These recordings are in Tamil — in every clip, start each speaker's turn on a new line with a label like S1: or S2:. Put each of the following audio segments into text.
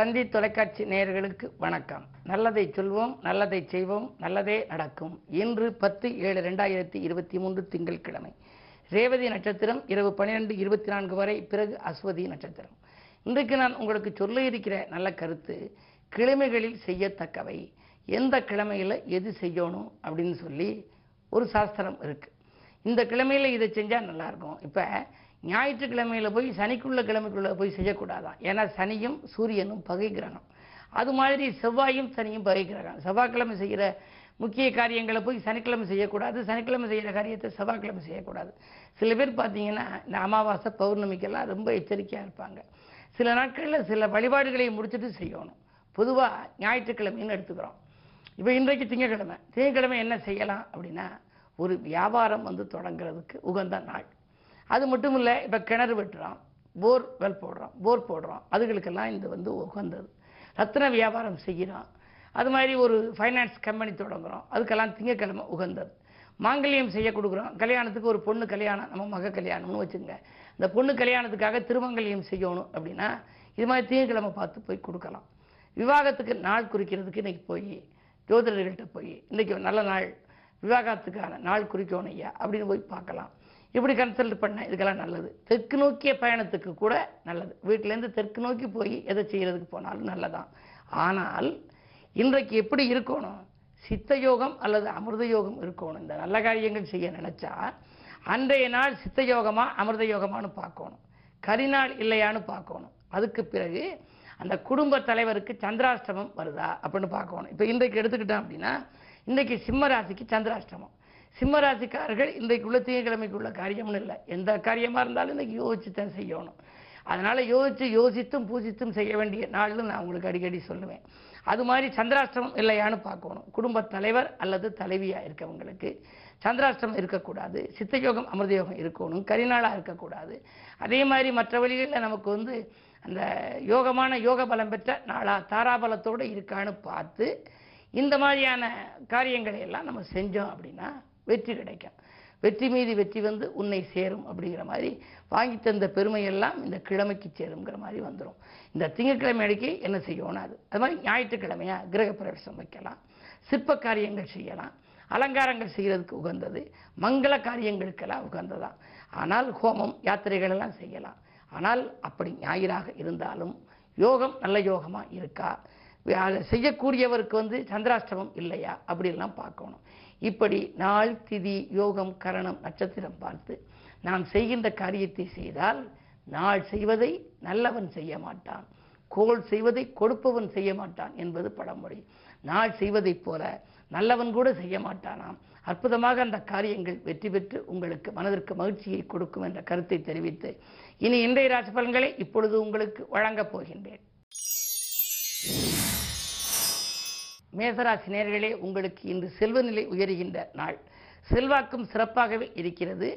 S1: தந்தி தொலைக்காட்சி நேயர்களுக்கு வணக்கம். நல்லதை சொல்வோம் நல்லதை செய்வோம் நல்லதே நடக்கும். இன்று பத்து ஏழு ரெண்டாயிரத்தி இருபத்தி மூன்று திங்கட்கிழமை. ரேவதி நட்சத்திரம் இரவு பன்னிரெண்டு இருபத்தி நான்கு வரை பிறகு அஸ்வதி நட்சத்திரம். இன்றைக்கு நான் உங்களுக்கு சொல்ல இருக்கிற நல்ல கருத்து கிழமைகளில் செய்யத்தக்கவை. எந்த கிழமையில் எது செய்யணும் அப்படின்னு சொல்லி ஒரு சாஸ்திரம் இருக்குது இந்த கிழமையில் இதை செஞ்சால் நல்லாயிருக்கும். இப்போ ஞாயிற்றுக்கிழமையில் போய் சனிக்குள்ள கிழமைக்குள்ளே போய் செய்யக்கூடாதான். ஏன்னா சனியும் சூரியனும் பகை கிரகம். அது மாதிரி செவ்வாயும் சனியும் பகை கிரகம். செவ்வாய்க்கிழமை செய்கிற முக்கிய காரியங்களை போய் சனிக்கிழமை செய்யக்கூடாது. சனிக்கிழமை செய்கிற காரியத்தை செவ்வாய்க்கிழமை செய்யக்கூடாது. சில பேர் பார்த்தீங்கன்னா இந்த அமாவாசை பௌர்ணமிக்கெல்லாம் ரொம்ப எச்சரிக்கையாக இருப்பாங்க. சில நாட்களில் சில வழிபாடுகளை முடிச்சுட்டு செய்யணும். பொதுவாக ஞாயிற்றுக்கிழமைன்னு எடுத்துக்கிறோம். இப்போ இன்றைக்கு திங்கக்கிழமை. திங்கக்கிழமை என்ன செய்யலாம் அப்படின்னா ஒரு வியாபாரம் வந்து தொடங்குறதுக்கு உகந்த நாள். அது மட்டும் இல்லை இப்போ கிணறு வெட்டுறோம் போர் வெல் போடுறோம் போர் போடுறோம் அதுகளுக்கெல்லாம் இது வந்து உகந்தது. ரத்தின வியாபாரம் செய்கிறோம் அது மாதிரி ஒரு ஃபைனான்ஸ் கம்பெனி தொடங்குறோம் அதுக்கெல்லாம் திங்கக்கிழமை உகந்தது. மாங்கல்யம் செய்ய கொடுக்குறோம் கல்யாணத்துக்கு ஒரு பொண்ணு கல்யாணம் நம்ம மக கல்யாணம்னு வச்சுங்க இந்த பொண்ணு கல்யாணத்துக்காக திருமங்கல்யம் செய்யணும் அப்படின்னா இது மாதிரி திங்கக்கிழமை பார்த்து போய் கொடுக்கலாம். விவாகத்துக்கு நாள் குறிக்கிறதுக்கு இன்றைக்கி போய் ஜோதிடர்கள்ட்ட போய் இன்றைக்கி நல்ல நாள் விவாகத்துக்கான நாள் குறிக்கணும் ஐயா அப்படின்னு போய் பார்க்கலாம். இப்படி கன்சல்ட் பண்ண இதுக்கெல்லாம் நல்லது. தெற்கு நோக்கிய பயணத்துக்கு கூட நல்லது. வீட்டிலேருந்து தெற்கு நோக்கி போய் எதை செய்கிறதுக்கு போனாலும் நல்லதான். ஆனால் இன்றைக்கு எப்படி இருக்கணும்? சித்த யோகம் அல்லது அமிர்த யோகம் இருக்கணும். இந்த நல்ல காரியங்கள் செய்ய நினச்சா அன்றைய நாள் சித்த யோகமா அமிர்த யோகமானு பார்க்கணும். கரிநாள் இல்லையான்னு பார்க்கணும். அதுக்கு பிறகு அந்த குடும்ப தலைவருக்கு சந்திராஷ்டமம் வருதா அப்படின்னு பார்க்கணும். இப்போ இன்றைக்கு எடுத்துக்கிட்டோம் அப்படின்னா இன்றைக்கு சிம்மராசிக்கு சந்திராஷ்டமம். சந்திராஷ்டமம் இன்றைக்கு ராசிக்காரர்கள் திங்கக்கிழமைக்கு திங்கக்கிழமைக்குள்ள காரியம்னு இல்லை. எந்த காரியமாக இருந்தாலும் இன்றைக்கி யோசிச்சு தான் செய்யணும். அதனால் யோசித்து யோசித்தும் பூஜித்தும் செய்ய வேண்டிய நாள்னு நான் உங்களுக்கு அடிக்கடி சொல்லுவேன். அது மாதிரி சந்திராஷ்டமம் இல்லையான்னு பார்க்கணும். குடும்பத் தலைவர் அல்லது தலைவியாக இருக்கவங்களுக்கு சந்திராஷ்டமம் இருக்கக்கூடாது. சித்தயோகம் அமிர்தயோகம் இருக்கணும். கரிநாளாக இருக்கக்கூடாது. அதே மாதிரி மற்ற வழிகளில் நமக்கு வந்து அந்த யோகமான யோக பலம் பெற்ற நாளா தாராபலத்தோடு இருக்கான்னு பார்த்து இந்த மாதிரியான காரியங்களை எல்லாம் நம்ம செஞ்சோம் அப்படின்னா வெற்றி கிடைக்கும். வெற்றி மீதி வெற்றி வந்து உன்னை சேரும் அப்படிங்கிற மாதிரி வாங்கி தந்த பெருமையெல்லாம் இந்த கிழமைக்கு சேருங்கிற மாதிரி வந்துடும் இந்த திங்கட்கிழமை அடிக்கி என்ன செய்யணும் அது அது மாதிரி ஞாயிற்றுக்கிழமையாக கிரகப்பிரவேசம் வைக்கலாம். சிற்ப காரியங்கள் செய்யலாம். அலங்காரங்கள் செய்கிறதுக்கு உகந்தது. மங்கள காரியங்களுக்கெல்லாம் உகந்ததான் ஆனால் ஹோமம் யாத்திரைகள் எல்லாம் செய்யலாம். ஆனால் அப்படி ஞாயிறாக இருந்தாலும் யோகம் நல்ல யோகமாக இருக்கா? செய்யக்கூடியவருக்கு வந்து சந்திராஷ்டமம் இல்லையா? அப்படிலாம் பார்க்கணும். இப்படி நாள் திதி யோகம் கரணம் நட்சத்திரம் பார்த்து நாம் செய்கின்ற காரியத்தை செய்தால் நாள் செய்வதை நல்லவன் செய்ய மாட்டான். கோல் செய்வதை கொடுப்பவன் செய்ய மாட்டான் என்பது பழமொழி. நாள் செய்வதைப் போல நல்லவன் கூட செய்ய மாட்டானாம். அற்புதமாக அந்த காரியங்கள் வெற்றி பெற்று உங்களுக்கு மனதிற்கு மகிழ்ச்சியை கொடுக்கும் என்ற கருத்தை தெரிவித்து இனி இன்றைய ராசி பலன்களை இப்பொழுது உங்களுக்கு வழங்கப் போகின்றேன். மேசராசி நேர்களே உங்களுக்கு இன்று செல்வ நிலை உயர்கின்ற நாள். செல்வாக்கும் சிறப்பாகவே இருக்கிறது.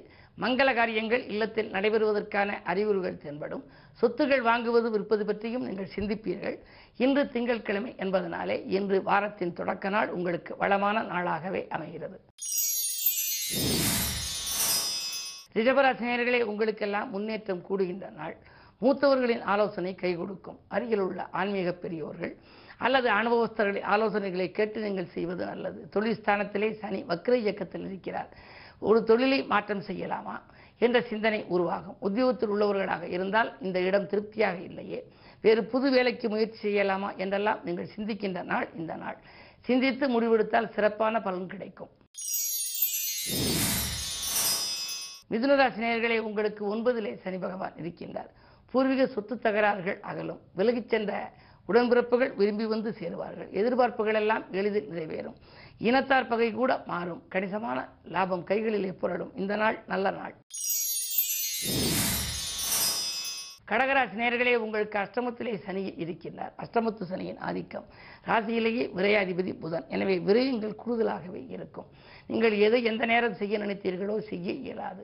S1: மங்கள காரியங்கள் இல்லத்தில் நடைபெறுவதற்கான அறிகுறிகள் தென்படும். சொத்துகள் வாங்குவது விற்பது பற்றியும் நீங்கள் சிந்திப்பீர்கள். இன்று திங்கட்கிழமை என்பதனாலே இன்று வாரத்தின் தொடக்க நாள் உங்களுக்கு வளமான நாளாகவே அமைகிறது. ரிஷபராசினியர்களே உங்களுக்கெல்லாம் முன்னேற்றம் கூடுகின்ற நாள். மூத்தவர்களின் ஆலோசனை கை கொடுக்கும். அருகில் உள்ள ஆன்மீக பெரியோர்கள் அல்லது அனுபவஸ்தர்களை ஆலோசனைகளை கேட்டு நீங்கள் செய்வது நல்லது தொழில் ஸ்தானத்திலே சனி வக்ர இயக்கத்தில் இருக்கிறார். ஒரு தொழிலை மாற்றம் செய்யலாமா என்ற சிந்தனை உருவாகும். உத்தியோகத்தில் உள்ளவர்களாக இருந்தால் இந்த இடம் திருப்தியாக இல்லையே. வேறு புது வேலைக்கு முயற்சி செய்யலாமா என்றெல்லாம் நீங்கள் சிந்திக்கின்ற நாள் இந்த நாள். சிந்தித்து முடிவெடுத்தால் சிறப்பான பலன் கிடைக்கும். மிதுனராசினியர்களே உங்களுக்கு ஒன்பதிலே சனி பகவான் இருக்கின்றார். பூர்வீக சொத்து தகராறுகள் அகலும். விலகிச் சென்ற உடன்பிறப்புகள் விரும்பி வந்து சேருவார்கள். எதிர்பார்ப்புகள் எல்லாம் எளிதில் நிறைவேறும். இனத்தார் பகை கூட மாறும். கணிசமான லாபம் கைகளிலே புரளும் இந்த நாள் நல்ல நாள். கடகராசி நேர்களே உங்களுக்கு அஷ்டமத்திலே சனி இருக்கின்றார். அஷ்டமத்து சனியின் ஆதிக்கம். ராசியிலேயே விரையாதிபதி புதன். எனவே விரயங்கள் கூடுதலாகவே இருக்கும். நீங்கள் எதை எந்த நேரம் செய்ய நினைத்தீர்களோ செய்ய இயலாது.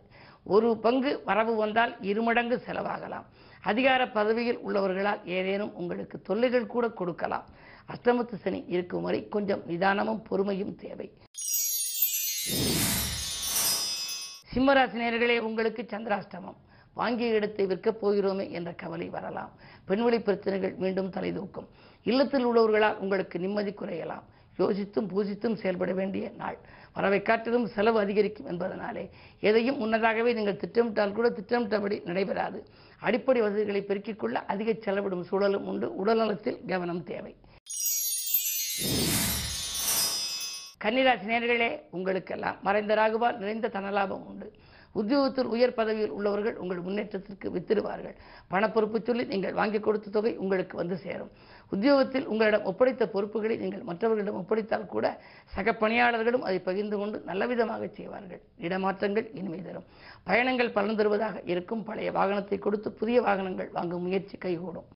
S1: ஒரு பங்கு வரவு வந்தால் இருமடங்கு செலவாகலாம். அதிகார பதவியில் உள்ளவர்களால் ஏதேனும் உங்களுக்கு தொல்லைகள் கூட கொடுக்கலாம். அஷ்டமத்து சனி இருக்கும் வரை கொஞ்சம் நிதானமும் பொறுமையும் தேவை. சிம்மராசி நேர்களே உங்களுக்கு சந்திராஷ்டமம். வாங்கிய இடத்தை விற்கப் போகிறோமே என்ற கவலை வரலாம். பெண்வெளி பிரச்சனைகள் மீண்டும் தலைதூக்கும். இல்லத்தில் உள்ளவர்களால் உங்களுக்கு நிம்மதி குறையலாம். யோசித்தும் பூசித்தும் செயல்பட வேண்டிய நாள். வரவை காட்டிலும் செலவு அதிகரிக்கும் என்பதனாலே எதையும் முன்னதாகவே நீங்கள் திட்டமிட்டால் கூட திட்டமிட்டபடி நடைபெறாது. அடிப்படை வசதிகளை பெருக்கிக் கொள்ள அதிக செலவிடும் சூழலும் உண்டு. உடல்நலத்தில் கவனம் தேவை. கன்னிராசி நேர்களே உங்களுக்கெல்லாம் மறைந்த ராகுவால் நிறைந்த தனலாபம் உண்டு. உத்தியோகத்தில் உயர் பதவியில் உள்ளவர்கள் உங்கள் முன்னேற்றத்திற்கு வித்திடுவார்கள். பணப்பொறுப்பு சொல்லி நீங்கள் வாங்கி கொடுத்த தொகை உங்களுக்கு வந்து சேரும். உத்தியோகத்தில் உங்களிடம் ஒப்படைத்த பொறுப்புகளை நீங்கள் மற்றவர்களிடம் ஒப்படைத்தால் கூட சக பணியாளர்களும் அதை பகிர்ந்து கொண்டு நல்லவிதமாக செய்வார்கள். இடமாற்றங்கள் இனிமை தரும். பயணங்கள் பலன் தருவதாக இருக்கும். பழைய வாகனத்தை கொடுத்து புதிய வாகனங்கள் வாங்கும் முயற்சி கைகூடும்.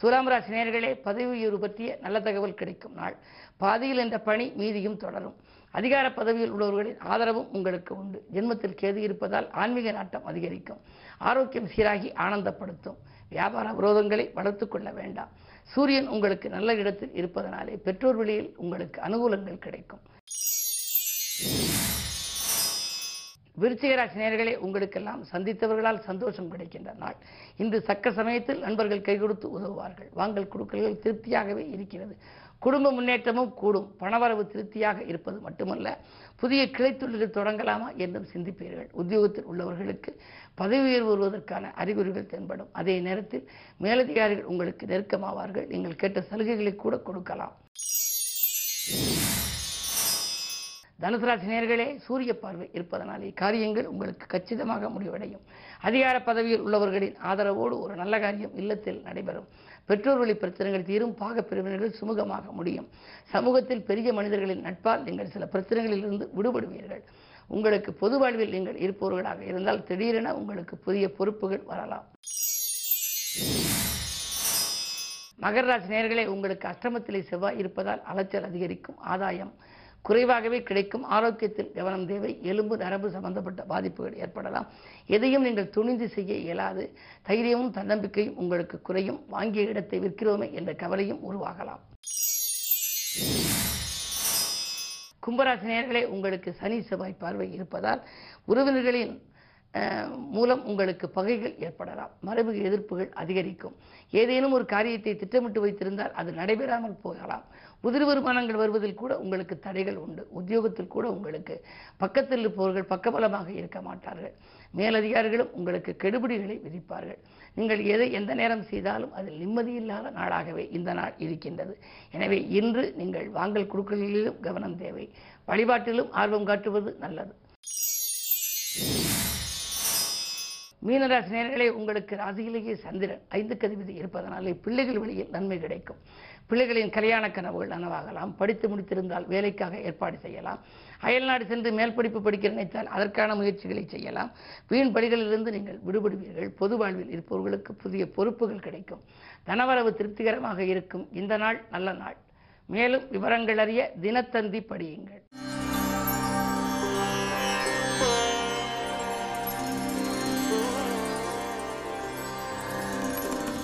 S1: துலாம் ராசி நேர்களே பதவி உயர்வு பற்றிய நல்ல தகவல் கிடைக்கும் நாள். பாதியில் என்ற பணி மீதியும் தொடரும். அதிகார பதவியில் உள்ளவர்களின் ஆதரவும் உங்களுக்கு உண்டு. ஜென்மத்தில் கேது இருப்பதால் ஆன்மீக நாட்டம் அதிகரிக்கும். ஆரோக்கியம் சீராகி ஆனந்தப்படுத்தும். வியாபார விரோதங்களை வளர்த்து கொள்ள வேண்டாம். சூரியன் உங்களுக்கு நல்ல இடத்தில் இருப்பதனாலே பெற்றோர் வழியில் உங்களுக்கு அனுகூலங்கள் கிடைக்கும். விருச்சிகராசி நேர்களை உங்களுக்கெல்லாம் சந்தித்தவர்களால் சந்தோஷம் கிடைக்கின்ற நாள். இன்று சக்க சமயத்தில் நண்பர்கள் கை கொடுத்து உதவுவார்கள். வாங்கல் கொடுக்கல்கள் திருப்தியாகவே இருக்கிறது. குடும்ப முன்னேற்றமும் கூடும். பணவரவு திருப்தியாக இருப்பது மட்டுமல்ல புதிய கிளைத்தொழில்கள் தொடங்கலாமா என்றும் சிந்திப்பீர்கள். உத்தியோகத்தில் உள்ளவர்களுக்கு பதவி உயர்வு வருவதற்கான அறிகுறிகள் தென்படும். அதே நேரத்தில் மேலதிகாரிகள் உங்களுக்கு நெருக்கமாவார்கள். நீங்கள் கேட்ட சலுகைகளை கூட கொடுக்கலாம். தனுசராசி நேர்களே சூரிய பார்வை இருப்பதனாலே காரியங்கள் உங்களுக்கு கச்சிதமாக முடிவடையும். அதிகார பதவியில் உள்ளவர்களின் ஆதரவோடு ஒரு நல்ல காரியம் இல்லத்தில் நடைபெறும். பெற்றோர் வழி பிரச்சனைகள் தீரும் பாக பிரிவினர்கள் சுமூகமாக முடியும். சமூகத்தில் பெரிய மனிதர்களின் நட்பால் நீங்கள் சில பிரச்சனைகளிலிருந்து விடுபடுவீர்கள். உங்களுக்கு பொது வாழ்வில் நீங்கள் இருப்பவர்களாக இருந்தால் திடீரென உங்களுக்கு புதிய பொறுப்புகள் வரலாம். மகர ராசி நேர்களே உங்களுக்கு அஷ்டமத்திலே செவ்வாய் இருப்பதால் அலைச்சல் அதிகரிக்கும். ஆதாயம். குறைவாகவே கிடைக்கும். ஆரோக்கியத்தில் கவனம் தேவை. எலும்பு நரம்பு சம்பந்தப்பட்ட பாதிப்புகள் ஏற்படலாம். எதையும் நீங்கள் துணிந்து செய்ய இயலாது. தைரியமும் தன்னம்பிக்கையும் உங்களுக்கு குறையும். வாங்கிய இடத்தை விற்கிறோமே என்ற கவலையும் உருவாகலாம். கும்பராசினியர்களே உங்களுக்கு சனி செவ்வாய் பார்வை இருப்பதால் உறவினர்களின் மூலம் உங்களுக்கு பகைகள் ஏற்படலாம். மரபு எதிர்ப்புகள் அதிகரிக்கும். ஏதேனும் ஒரு காரியத்தை திட்டமிட்டு வைத்திருந்தால் அது நடைபெறாமல் போகலாம். உதிரி வருமானங்கள் வருவதில் கூட உங்களுக்கு தடைகள் உண்டு. உத்தியோகத்தில் கூட உங்களுக்கு பக்கத்தில் இருப்பவர்கள் பக்கபலமாக இருக்க மாட்டார்கள். மேலதிகாரிகளும் உங்களுக்கு கெடுபிடிகளை விதிப்பார்கள். நீங்கள் எதை எந்த நேரம் செய்தாலும் அதில் நிம்மதியில்லாத நாளாகவே இந்த நாள் இருக்கின்றது. எனவே இன்று நீங்கள் வாங்கல் கொடுக்கலிலும் கவனம் தேவை. வழிபாட்டிலும் ஆர்வம் காட்டுவது நல்லது. மீனராசி நேர்களே உங்களுக்கு ராசியிலேயே சந்திரன் ஐந்து கதிபதி இருப்பதனாலே பிள்ளைகள் வழியில் நன்மை கிடைக்கும். பிள்ளைகளின் கல்யாண கனவுகள் நனவாகலாம். படித்து முடித்திருந்தால் வேலைக்காக ஏற்பாடு செய்யலாம். அயல்நாடு சென்று மேல் படிப்பு படிக்க நினைத்தால் அதற்கான முயற்சிகளை செய்யலாம். வீண் படிகளிலிருந்து நீங்கள் விடுபடுவீர்கள். பொது வாழ்வில் இருப்பவர்களுக்கு புதிய பொறுப்புகள் கிடைக்கும். தனவரவு திருப்திகரமாக இருக்கும். இந்த நாள் நல்ல நாள். மேலும் விவரங்கள் அறிய தினத்தந்தி படியுங்கள்.